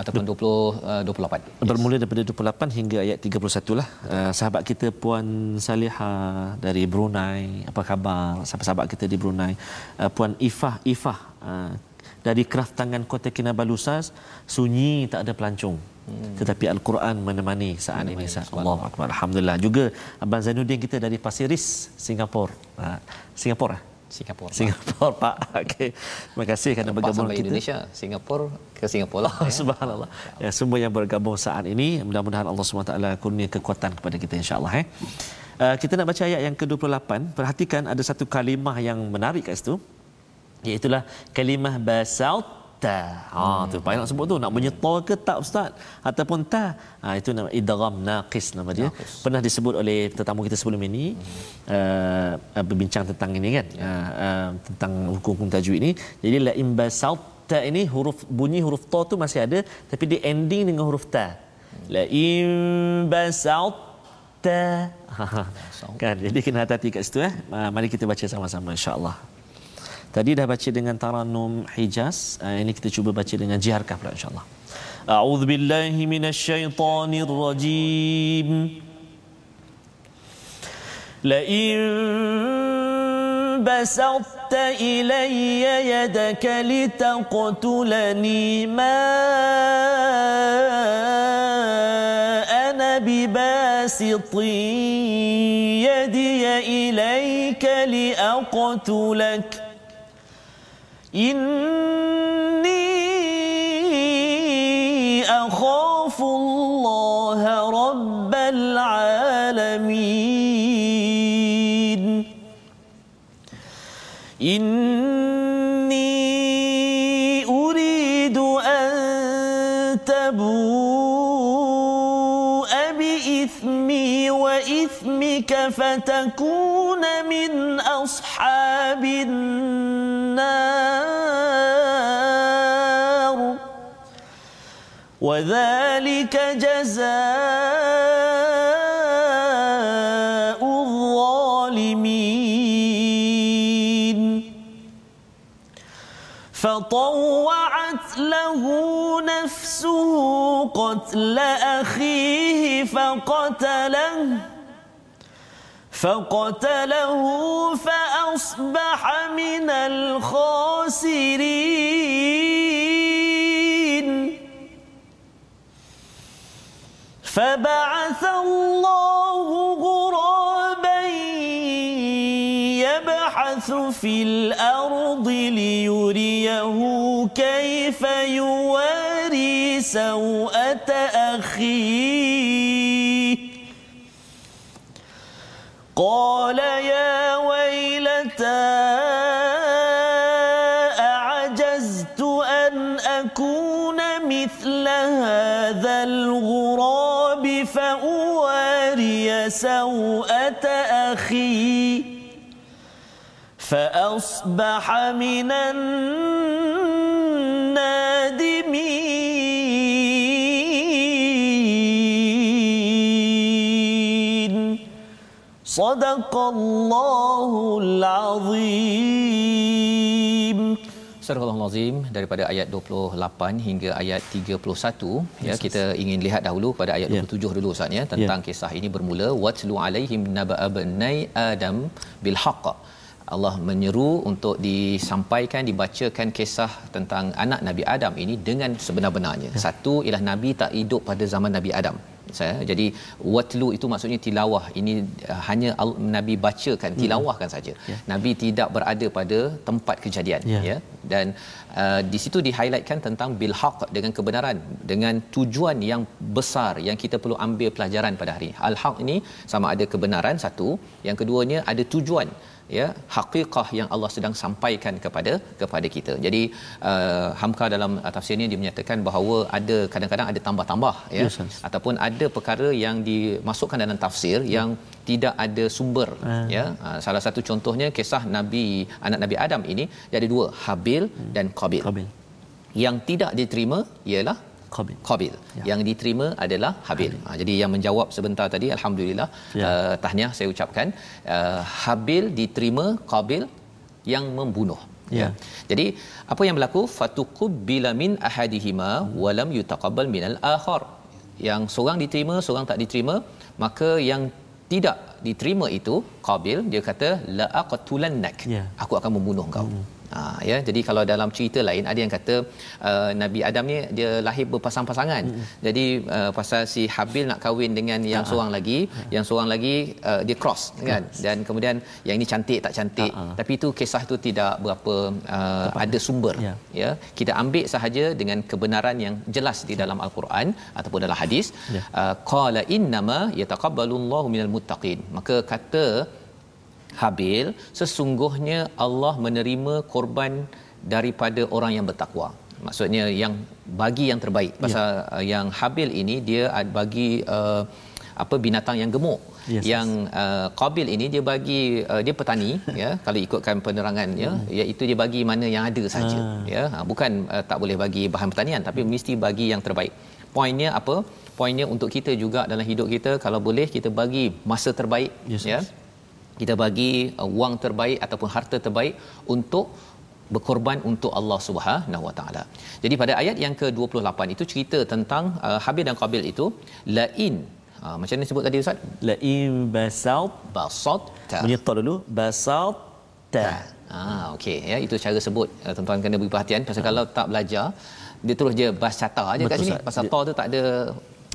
ataupun 20 uh, 28 bermula yes. daripada 28 hingga ayat 31 lah. Uh, sahabat kita puan Saliha dari Brunei apa khabar? Sahabat-sahabat kita di Brunei? Uh, puan Ifah Ifah uh, dari kraft tangan Kota Kinabalu Sas sunyi tak ada pelancong. Hmm. tetapi al-Quran menemani saat ini saat Allahu akbar. Alhamdulillah. Juga abang Zainuddin kita dari Pasir Ris Singapura. Uh, Singapura Singapura. Singapura Pak. *laughs* Okey. Terima kasih kerana Lepas bergabung kita. Indonesia, Singapura ke Singapura lah. Oh, ya. subhanallah. Ya, semua yang bergabung saat ini mudah-mudahan Allah SWT kurnia kekuatan kepada kita insya-Allah eh. Uh, kita nak baca ayat yang ke-28. Perhatikan ada satu kalimah yang menarik kat situ. Iaitu kalimah basaut ta. Ha hmm. tu nak sebut tu nak bunyi ta ke tak ustaz ataupun ta. Ha itu nama idgham naqis nama dia. Naqis. Pernah disebut oleh tetamu kita sebelum ini hmm. uh, berbincang tentang ini kan. Uh, uh, tentang hukum-hukum tajwid ini. Jadi la in basaut ta ini huruf bunyi huruf ta tu masih ada tapi dia ending dengan huruf ta. La in basaut ta. *laughs* kan jadi kena hati-hati kat situ eh. Uh, mari kita baca sama-sama insya-Allah. Tadi dah baca dengan Taranum Hijaz. Uh, ini kita cuba baca dengan Jiharkah pula insya-Allah. A'udzu billahi minasyaitonir rajim. لئن بسطت إلي يدك لتقتلني ما أنا بباسط يدي إليك لأقتلك إني أخاف الله رب العالمين. إني أريد أن تبوء بإثمي وإثمك فتكون من أصحاب النار. وذلك جزاء الظالمين. فطوعت له نفسه قتل أخيه فقتله فقتله فأصبح من الخاسرين. فبعث الله غرابا يبحث في الأرض ليريه كيف يواري سوءة أخيه. قال يا ويلتى سوءة أخي فأصبح من النادمين. صدق الله العظيم. Surah Al-Azim daripada ayat 28 hingga ayat 31 ya kita ingin lihat dahulu pada ayat Ya. 27 dulu Ustaz ya tentang kisah ini bermula watlu alaihim naba'a bani adam bil haqq Allah menyeru untuk disampaikan dibacakan kisah tentang anak Nabi Adam ini dengan sebenar-benarnya. Satu ialah Nabi tak hidup pada zaman Nabi Adam. Saya jadi watlu itu maksudnya tilawah. Ini uh, hanya al- Nabi bacakan, tilawahkan saja. Nabi tidak berada pada tempat kejadian Ya. ya. Dan uh, di situ di-highlightkan tentang bil haq dengan kebenaran dengan tujuan yang besar yang kita perlu ambil pelajaran pada hari. Al haq ini sama ada kebenaran satu, yang keduanya ada tujuan ya hakikah yang Allah sedang sampaikan kepada kepada kita. Jadi uh, Hamka dalam uh, tafsirnya dia menyatakan bahawa ada kadang-kadang ada tambah-tambah ya Yes, yes. ataupun ada perkara yang dimasukkan dalam tafsir yang tidak ada sumber Ah. ya. Uh, salah satu contohnya kisah Nabi anak Nabi Adam ini dia ada dua Habil dan Qabil. Qabil. Yang tidak diterima ialah Qabil. Qabil. Ya. Yang diterima adalah Habil. Ha, jadi yang menjawab sebentar tadi alhamdulillah Ya. ya. uh, tahniah saya ucapkan uh, Habil diterima Qabil yang membunuh. Ya. Jadi apa yang berlaku fatuqbila min ahadihima wa lam yutaqabbal minal akhar. Yang seorang diterima, seorang tak diterima, maka yang tidak diterima itu Qabil dia kata la aqtulannak. Ya. Aku akan membunuh kau. Hmm. Ha, ya jadi kalau dalam cerita lain ada yang kata uh, Nabi Adam ni dia lahir berpasang-pasangan. Hmm. Jadi uh, pasal si Habil nak kahwin dengan yang ha. seorang lagi, ha. yang seorang lagi uh, dia cross kan. Dan kemudian yang ini cantik tak cantik. Ha. Tapi itu kisah itu tidak berapa uh, ada sumber. Ya. ya. Kita ambil sahaja dengan kebenaran yang jelas di dalam al-Quran ataupun dalam hadis. Ya. Uh, qala innama yataqabbalullahu minal muttaqin. Maka kata Habil sesungguhnya Allah menerima korban daripada orang yang bertakwa. Maksudnya yang bagi yang terbaik. Ya. pasal ya. yang Habil ini dia bagi uh, apa binatang yang gemuk. Yes, yang uh, Qabil ini dia bagi uh, dia petani *laughs* ya kalau ikutkan penerangan ya hmm. iaitu dia bagi mana yang ada saja ah. ya. Ha, bukan uh, tak boleh bagi bahan pertanian tapi mesti bagi yang terbaik. Poinnya apa? Poinnya untuk kita juga dalam hidup kita kalau boleh kita bagi masa terbaik yes, ya. yes kita bagi uh, wang terbaik ataupun harta terbaik untuk berkorban untuk Allah Subhanahu Wa Taala. Jadi pada ayat yang ke-28 itu cerita tentang uh, Habil dan Qabil itu lain uh, macam mana sebut tadi ustaz? Lain basalt basalt ta. Dulu basalt ta. Ah okey ya itu cara sebut uh, tuan-tuan kena beri perhatian pasal kalau tak belajar dia terus je basata aja kat sini pasal ta tu tak ada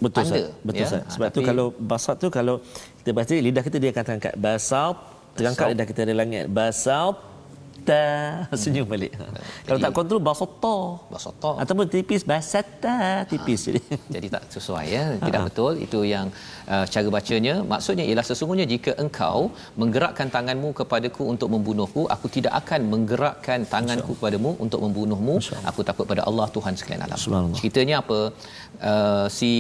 betul tanda, sah. betul ya? sah. sebab ha, tu kalau basat tu kalau kita baca lidah kita dia kata angkat basat terangkat lidah kita di langit basat ta *laughs* senyum balik. *laughs* Kalau tak kontrol basata. Basata. Ataupun tipis basata tipis ha. jadi. Jadi tak sesuai ya. Tidak ha. betul itu yang uh, cara bacanya. Maksudnya ialah sesungguhnya jika engkau menggerakkan tanganmu kepadaku untuk membunuhku, aku tidak akan menggerakkan tanganku kepadamu untuk membunuhmu. Aku takut pada Allah Tuhan sekalian alam. Ceritanya apa? Uh, si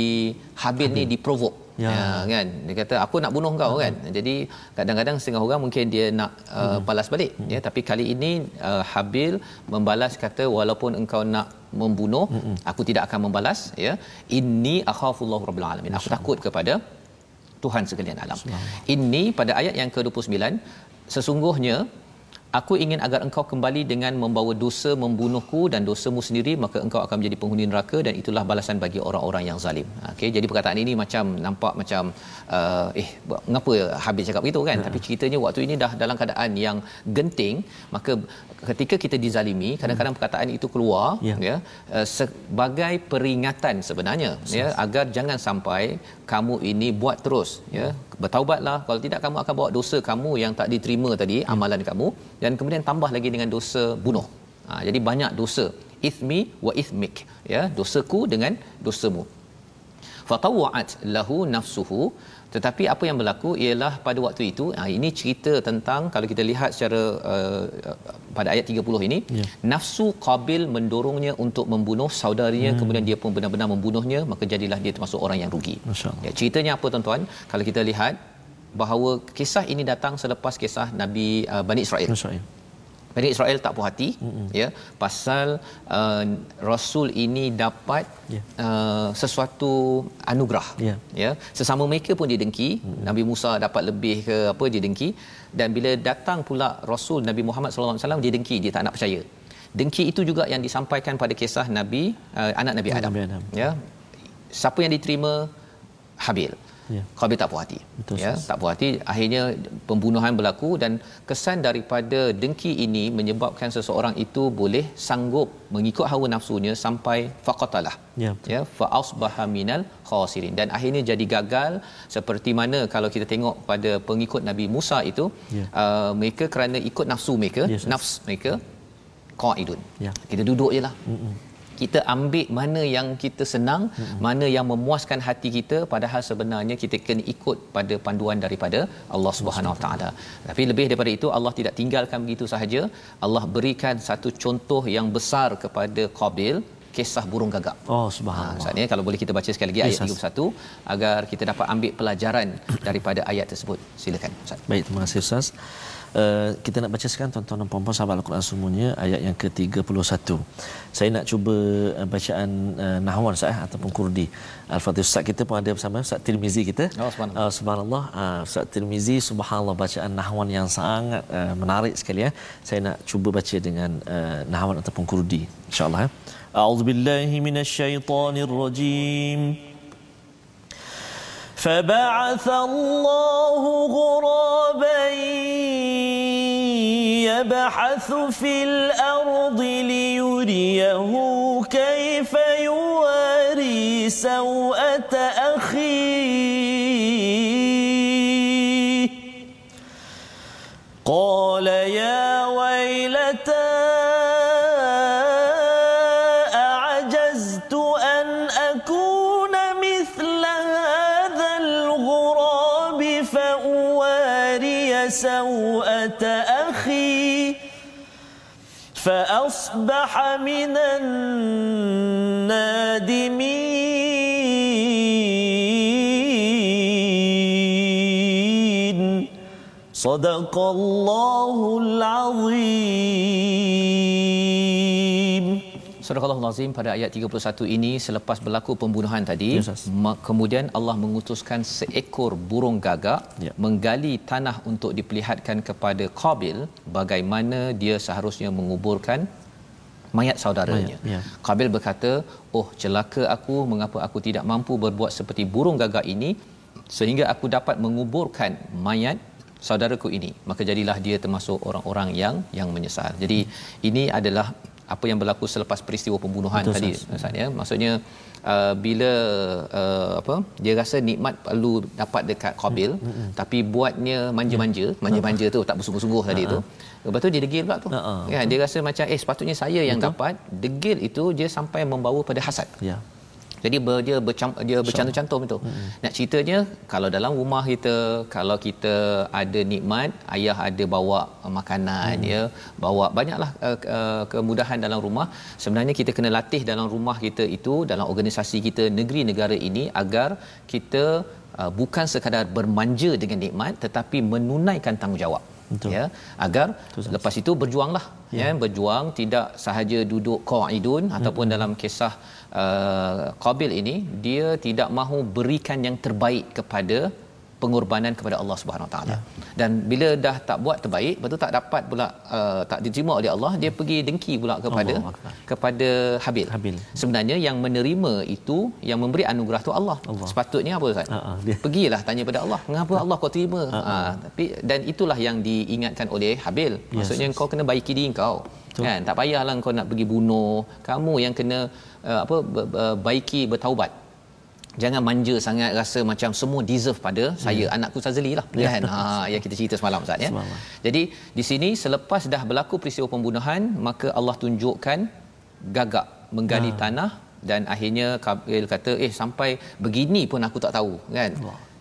Habil, ni diprovok Ya. ya kan dia kata aku nak bunuh kau kan jadi kadang-kadang setengah orang mungkin dia nak uh, balas balik hmm. ya tapi kali ini uh, Habil membalas kata walaupun engkau nak membunuh hmm. aku tidak akan membalas ya inni akhafullahu rabbil alamin aku takut kepada Tuhan sekalian alam. Ini pada ayat yang ke-29 sesungguhnya Aku ingin agar engkau kembali dengan membawa dosa membunuhku dan dosamu sendiri maka engkau akan menjadi penghuni neraka dan itulah balasan bagi orang-orang yang zalim. Okey jadi perkataan ini macam nampak macam uh, eh mengapa habis cakap begitu kan? Ya. Tapi ceritanya waktu ini dah dalam keadaan yang genting maka ketika kita dizalimi kadang-kadang perkataan itu keluar ya, ya uh, sebagai peringatan sebenarnya Sus. ya agar jangan sampai kamu ini buat terus ya bertaubatlah kalau tidak kamu akan bawa dosa kamu yang tak diterima tadi ya. amalan kamu dan kemudian tambah lagi dengan dosa bunuh. Ha, jadi banyak dosa. Ithmi wa ithmik. Ya dosaku dengan dosamu. Fatawat lahu nafsuhu. Tetapi apa yang berlaku ialah pada waktu itu ha, ini cerita tentang kalau kita lihat secara uh, pada ayat 30 ini ya. nafsu qabil mendorongnya untuk membunuh saudarinya hmm. kemudian dia pun benar-benar membunuhnya maka jadilah dia termasuk orang yang rugi. Ya ceritanya apa tuan-tuan? Kalau kita lihat bahawa kisah ini datang selepas kisah Nabi uh, Bani Israel. Israel. Bani Israel tak puas hati mm-hmm. ya pasal uh, rasul ini dapat yeah. uh, sesuatu anugerah yeah. ya sesama mereka pun didengki mm-hmm. Nabi Musa dapat lebih ke apa didengki dan bila datang pula rasul Nabi Muhammad sallallahu alaihi wasallam didengki dia tak nak percaya dengki itu juga yang disampaikan pada kisah Nabi uh, anak Nabi Adam. Nabi Adam ya siapa yang diterima Habil ya. Qabil tak puas hati. Betul, ya tak puas hati. Akhirnya pembunuhan berlaku dan kesan daripada dengki ini menyebabkan seseorang itu boleh sanggup mengikut hawa nafsunya sampai faqatalah. Ya ya fa asbaha minal khasirin. Dan akhirnya jadi gagal seperti mana kalau kita tengok pada pengikut Nabi Musa itu ya. uh, mereka kerana ikut nafsu mereka yes, nafs mereka qaidun. Ya. kita duduk jelah mm kita ambil mana yang kita senang hmm. mana yang memuaskan hati kita padahal sebenarnya kita kena ikut pada panduan daripada Allah Subhanahu Wa Taala tapi lebih daripada itu Allah tidak tinggalkan begitu sahaja Allah berikan satu contoh yang besar kepada Qabil kisah burung gagak. Oh subhanallah. Ha, saatnya kalau boleh kita baca sekali lagi ayat 31 agar kita dapat ambil pelajaran daripada ayat tersebut. Silakan Ustaz. Baik, terima kasih Ustaz. Uh, kita nak baca sekarang tuan-tuan dan puan-puan sahabat Al-Quran semuanya ayat yang ke-31. Saya nak cuba uh, bacaan uh, nahwan saya ataupun kurdi. Al-Fatihah Ustaz kita pun ada bersama Ustaz Tirmizi kita. Oh subhanallah. Uh, subhanallah. Uh, Ustaz Tirmizi subhanallah bacaan nahwan yang sangat uh, menarik sekali ya. Saya nak cuba baca dengan uh, nahwan ataupun kurdi insya-Allah ya. A'udzubillahi minasyaitonirrajim. فبعث الله غرابا يبحث في الأرض ليريه كيف يواري سوءة فأصبح من النادمين صدق الله العظيم Surah Al-Azim pada ayat 31 ini selepas berlaku pembunuhan tadi Ya, Ustaz. ma- kemudian Allah mengutuskan seekor burung gagak Ya. menggali tanah untuk diperlihatkan kepada Qabil bagaimana dia seharusnya menguburkan mayat saudaranya. Mayat, ya. Qabil berkata, "Oh, celaka aku mengapa aku tidak mampu berbuat seperti burung gagak ini sehingga aku dapat menguburkan mayat saudaraku ini." Maka jadilah dia termasuk orang-orang yang yang menyesal. Jadi ini adalah apa yang berlaku selepas peristiwa pembunuhan Betul, tadi Ustaz. Ustaz ya. Maksudnya uh, bila uh, apa dia rasa nikmat perlu dapat dekat Qabil hmm, tapi buatnya manja-manja, manja-manja tu tak bersungguh-sungguh tadi tu. Lepas tu dia degil pula tu. Ha. Kan dia rasa macam eh sepatutnya saya yang dapat. Degil itu dia sampai membawa pada hasad. Ya. Jadi ber, dia bercam, dia bercantum-cantum itu. Hmm. Nak ceritanya kalau dalam rumah kita kalau kita ada nikmat, ayah ada bawa makanan hmm. ya, bawa banyaklah uh, uh, kemudahan dalam rumah. Sebenarnya kita kena latih dalam rumah kita itu dalam organisasi kita negeri negara ini agar kita uh, bukan sekadar bermanja dengan nikmat tetapi menunaikan tanggungjawab. Betul. Ya, agar lepas itu berjuanglah ya. ya berjuang tidak sahaja duduk qaidun hmm. ataupun dalam kisah uh, Qabil ini dia tidak mahu berikan yang terbaik kepada pengorbanan kepada Allah Subhanahu Wa Taala. Dan bila dah tak buat terbaik, betul tak dapat pula uh, tak diterima oleh Allah, dia pergi dengki pula kepada kepada Habil. Habil. Sebenarnya yang menerima itu yang memberi anugerah tu Allah. Allah. Sepatutnya apa Ustaz? Dia- Pergilah tanya pada Allah, mengapa Allah kau terima? Ha, tapi dan itulah yang diingatkan oleh Habil. Maksudnya kau kena baiki diri kau. Kan? Tak payahlah kau nak pergi bunuh. Kamu yang kena uh, apa baiki bertaubat. Jangan manja sangat rasa macam semua deserve pada Hmm. saya anakku Sazali lah kan ha yang kita cerita semalam Ustaz ya. Semalam. Jadi di sini selepas dah berlaku peristiwa pembunuhan maka Allah tunjukkan gagak menggali Ah. tanah dan akhirnya Kabil kata eh sampai begini pun aku tak tahu kan.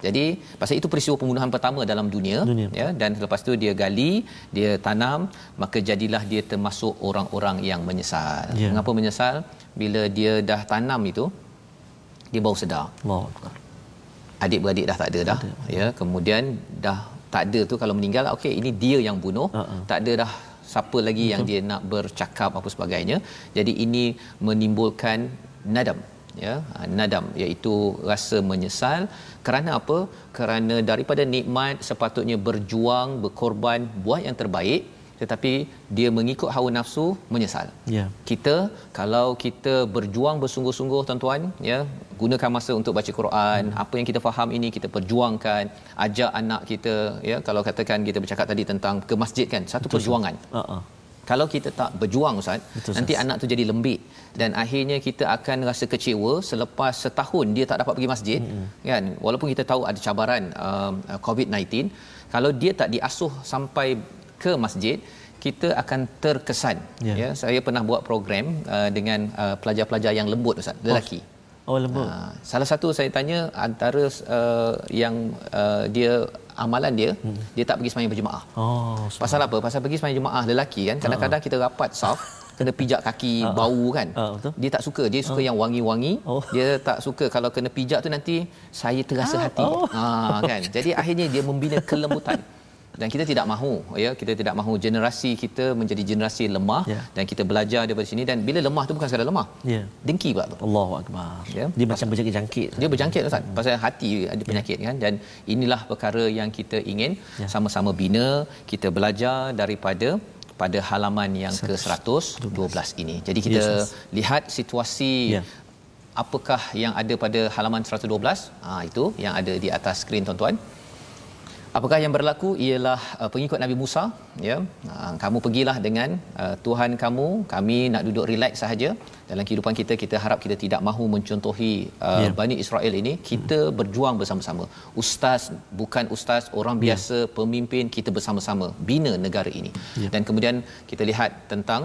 Jadi pasal itu peristiwa pembunuhan pertama dalam dunia, Dunia. ya dan lepas tu dia gali, dia tanam maka jadilah dia termasuk orang-orang yang menyesal. Ya. Mengapa menyesal? Bila dia dah tanam itu dia baru sedar. Akbar. adik-beradik dah tak ada dah ya. Kemudian dah tak ada tu kalau meninggal okey ini dia yang bunuh. Ha-ha. tak ada dah siapa lagi yang dia nak bercakap apa sebagainya. Jadi ini menimbulkan nadam ya. Ha, nadam iaitu rasa menyesal. Kerana apa? Kerana daripada nikmat sepatutnya berjuang berkorban buat yang terbaik tetapi dia mengikut hawa nafsu menyesal Ya. kita kalau kita berjuang bersungguh-sungguh tuan-tuan ya gunakan masa untuk baca Quran hmm. apa yang kita faham ini kita perjuangkan ajak anak kita ya kalau katakan kita bercakap tadi tentang ke masjid kan satu Betul, perjuangan ah. kalau kita tak berjuang ustaz Betul, nanti Ustaz. anak tu jadi lembik dan akhirnya kita akan rasa kecewa selepas setahun dia tak dapat pergi masjid hmm. kan walaupun kita tahu ada cabaran um, uh, COVID-19 kalau dia tak diasuh sampai ke masjid kita akan terkesan Ya. ya saya pernah buat program uh, dengan uh, pelajar-pelajar yang lembut ustaz lelaki Oh lembut. Ha, salah satu saya tanya antara uh, yang uh, dia amalan dia hmm. dia tak pergi sembahyang berjemaah. Oh. Pasal apa? Pasal pergi sembahyang jemaah lelaki kan kadang-kadang kita rapat saf kena pijak kaki bau kan. Ah, betul. Dia tak suka, dia suka yang wangi-wangi. Oh. Dia tak suka kalau kena pijak tu nanti saya terasa hati. Oh. Ha kan. Jadi akhirnya dia membina kelembutan. *laughs* Dan kita tidak mahu ya kita tidak mahu generasi kita menjadi generasi lemah Ya. dan kita belajar daripada sini dan bila lemah tu bukan sekadar lemah. Ya. Dengki pula tu. Allahu Akbar. Ya. Dia macam berjangkit-jangkit. Dia berjangkit Ustaz pasal hati ada penyakit kan dan inilah perkara yang kita ingin Ya. sama-sama bina kita belajar daripada pada halaman yang ke-112 ini. Jadi kita Yes, yes. lihat situasi Ya. apakah yang ada pada halaman 112. Ah ha, itu yang ada di atas skrin tuan-tuan. Apakah yang berlaku ialah uh, pengikut Nabi Musa ya uh, kamu pergilah dengan uh, Tuhan kamu kami nak duduk relax sahaja dalam kehidupan kita kita harap kita tidak mahu mencontohi uh, yeah. Bani Israel ini kita hmm. berjuang bersama-sama ustaz bukan ustaz orang ya. biasa yeah. pemimpin kita bersama-sama bina negara ini yeah. dan kemudian kita lihat tentang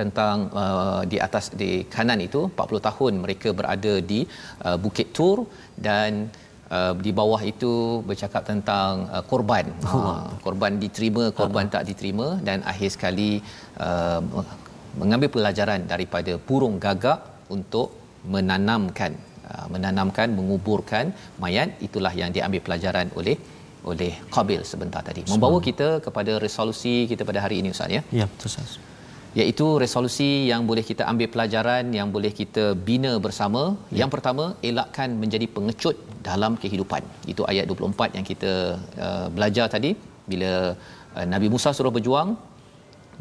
tentang uh, di atas di kanan itu 40 tahun mereka berada di uh, Bukit Tur dan uh, di bawah itu bercakap tentang uh, korban. *laughs* Uh, korban diterima korban uh tak diterima dan akhir sekali uh, mengambil pelajaran daripada burung gagak untuk menanamkan uh, menanamkan menguburkan mayat. Itulah yang diambil pelajaran oleh oleh Qabil sebentar tadi. Membawa kita kepada resolusi kita pada hari ini ustaz ya? Ya betul iaitu resolusi yang boleh kita ambil pelajaran yang boleh kita bina bersama. Ya. yang pertama elakkan menjadi pengecut dalam kehidupan. Itu ayat 24 yang kita uh, belajar tadi. Bila uh, Nabi Musa suruh berjuang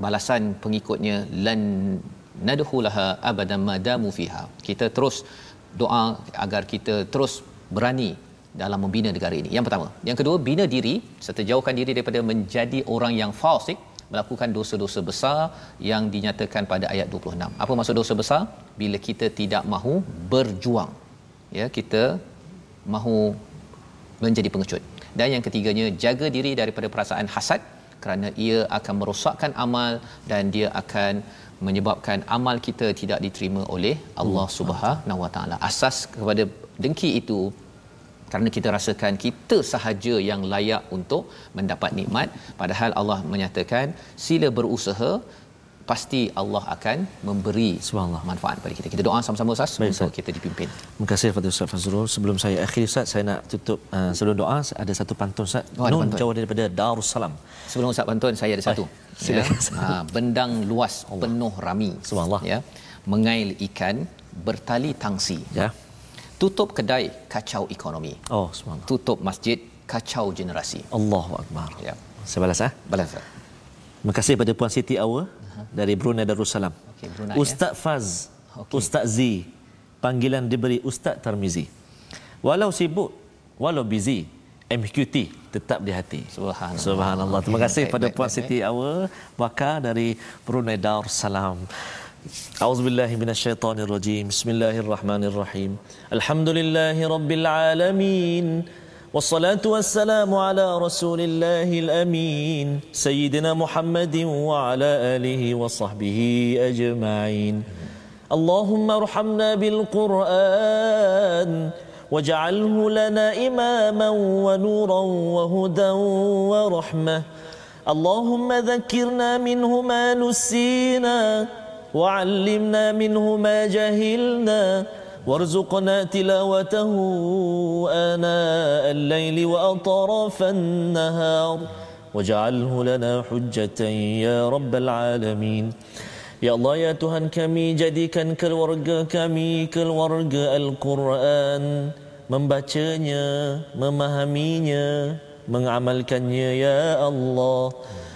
balasan pengikutnya lan nadkhulaha abadan madamu fiha. Kita terus doa agar kita terus berani dalam membina negara ini. Yang pertama. Yang kedua bina diri serta jauhkan diri daripada menjadi orang yang fasik melakukan dosa-dosa besar yang dinyatakan pada ayat 26. Apa maksud dosa besar? Bila kita tidak mahu berjuang. Ya, kita mahu menjadi pengecut. Dan yang ketiganya, jaga diri daripada perasaan hasad kerana ia akan merosakkan amal dan dia akan menyebabkan amal kita tidak diterima oleh Allah Subhanahu Wa Taala. Asas kepada dengki itu kerana kita rasakan kita sahaja yang layak untuk mendapat nikmat padahal Allah menyatakan sila berusaha pasti Allah akan memberi subhanallah manfaat pada kita. Kita doa sama-sama Ustaz Baik, untuk Ustaz. kita dipimpin. Terima kasih kepada Ustaz Fazrul. Sebelum saya akhiri Ustaz, saya nak tutup uh, sebelum doa ada satu pantun Ustaz. Oh, Nun jauh daripada Darussalam. Sebelum Ustaz pantun saya ada satu. Ya. Ha, *laughs* bendang luas Allah. penuh rami. Subhanallah. Ya. Mengail ikan bertali tangsi. Ya tutup kedai kacau ekonomi oh subhanallah tutup masjid kacau generasi Allahu akbar ya saya balas ah balas terima kasih pada puan Siti Awa uh-huh. dari Brunei Darussalam okey Brunei Ustaz ya? Faz okay. Ustaz Z panggilan diberi Ustaz Tarmizi walau sibuk walau busy MQT tetap di hati. Subhanallah. Subhanallah. Terima kasih okay, pada Puan Siti Awa Bakar dari Brunei Darussalam. أعوذ بالله من الشيطان الرجيم. بسم الله الرحمن الرحيم. الحمد لله رب العالمين والصلاة والسلام على رسول الله الأمين سيدنا محمد وعلى آله وصحبه أجمعين. اللهم ارحمنا بالقرآن واجعله لنا إماما ونورا وهدى ورحمة. اللهم ذكرنا منه ما نسينا وعلمنا منه ما جهلنا وارزقنا تلاوته آناء الليل وأطراف النهار واجعله لنا حجة يا رب العالمين. يا الله يا تهن كمي جدي كان كالورق كمي كالورق القرآن. من باتشنيا من مهمينيا من عملكنيا يا الله.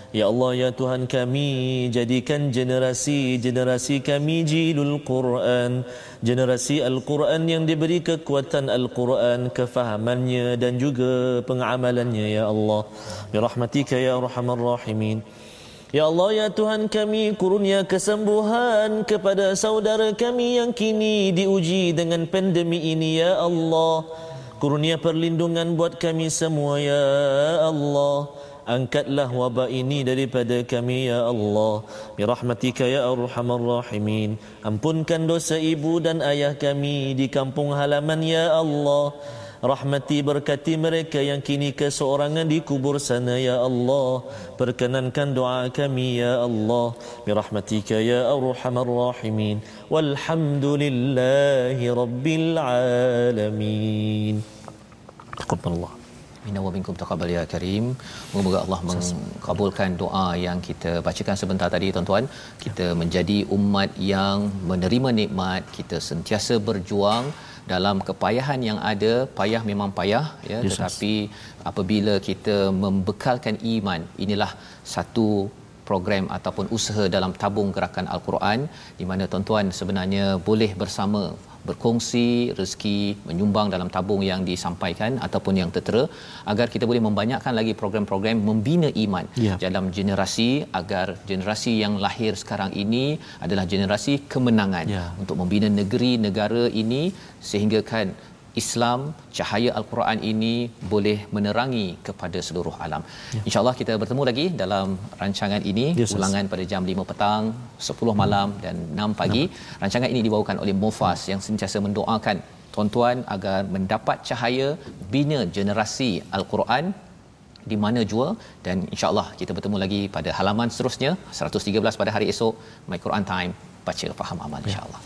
Ya Allah ya Tuhan kami jadikan generasi-generasi kami jilul Quran. Generasi Al-Quran yang diberi kekuatan Al-Quran kefahamannya dan juga pengamalannya ya Allah. Birahmatika ya arhamar rahimin. Ya Allah ya Tuhan kami kurnia kesembuhan kepada saudara kami yang kini diuji dengan pandemi ini ya Allah. Kurnia perlindungan buat kami semua ya Allah angkatlah wabak ini daripada kami ya Allah. Birahmatika ya arhamar rahimin. Ampunkan dosa ibu dan ayah kami di kampung halaman ya Allah. Rahmati berkati mereka yang kini keseorangan di kubur sana ya Allah. Perkenankan doa kami ya Allah. Birahmatika ya arhamar rahimin. Walhamdulillahi rabbil alamin. Taqabbalallah Minna wa minkum taqabbal ya karim. Moga Allah mengabulkan doa yang kita bacakan sebentar tadi tuan-tuan. Kita menjadi umat yang menerima nikmat, kita sentiasa berjuang dalam kepayahan yang ada. Payah memang payah ya, yes, tetapi apabila kita membekalkan iman, inilah satu program ataupun usaha dalam tabung gerakan al-Quran di mana tuan-tuan sebenarnya boleh bersama berkongsi rezeki menyumbang dalam tabung yang disampaikan ataupun yang tertera agar kita boleh membanyakkan lagi program-program membina iman Ya. dalam generasi agar generasi yang lahir sekarang ini adalah generasi kemenangan Ya. untuk membina negeri negara ini sehingga kan Islam cahaya al-Quran ini boleh menerangi kepada seluruh alam. Ya. Insya-Allah kita bertemu lagi dalam rancangan ini Ya, Ustaz. ulangan pada jam 5 petang, 10 malam dan 6 pagi. Rancangan ini dibawakan oleh Mufas yang sentiasa mendoakan tuan-tuan agar mendapat cahaya bina generasi al-Quran di mana jua dan insya-Allah kita bertemu lagi pada halaman seterusnya 113 pada hari esok My Quran Time baca faham amal insya-Allah.